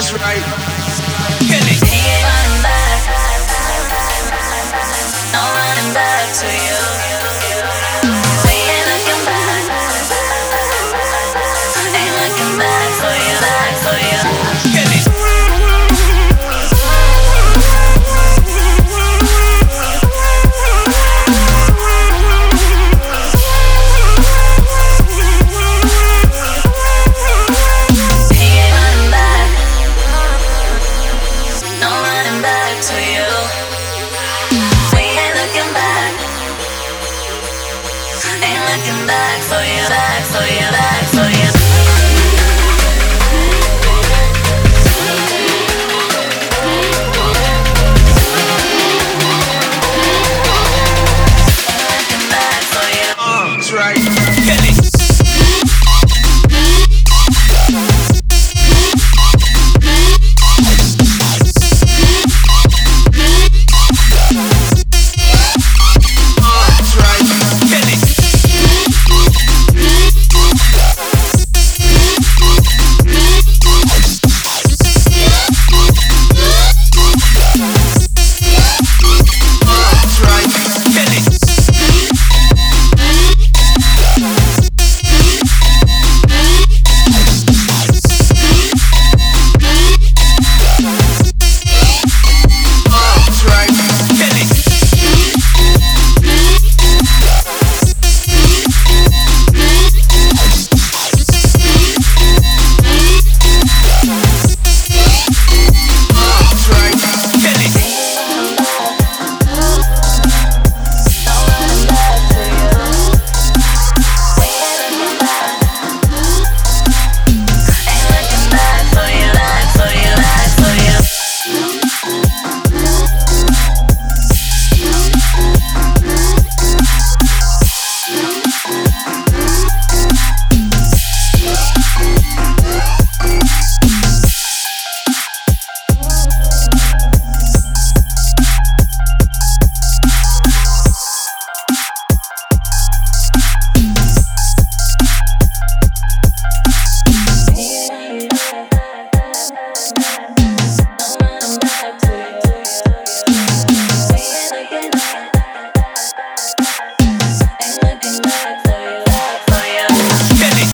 That's right. Running looking back for you, back for you, back for you.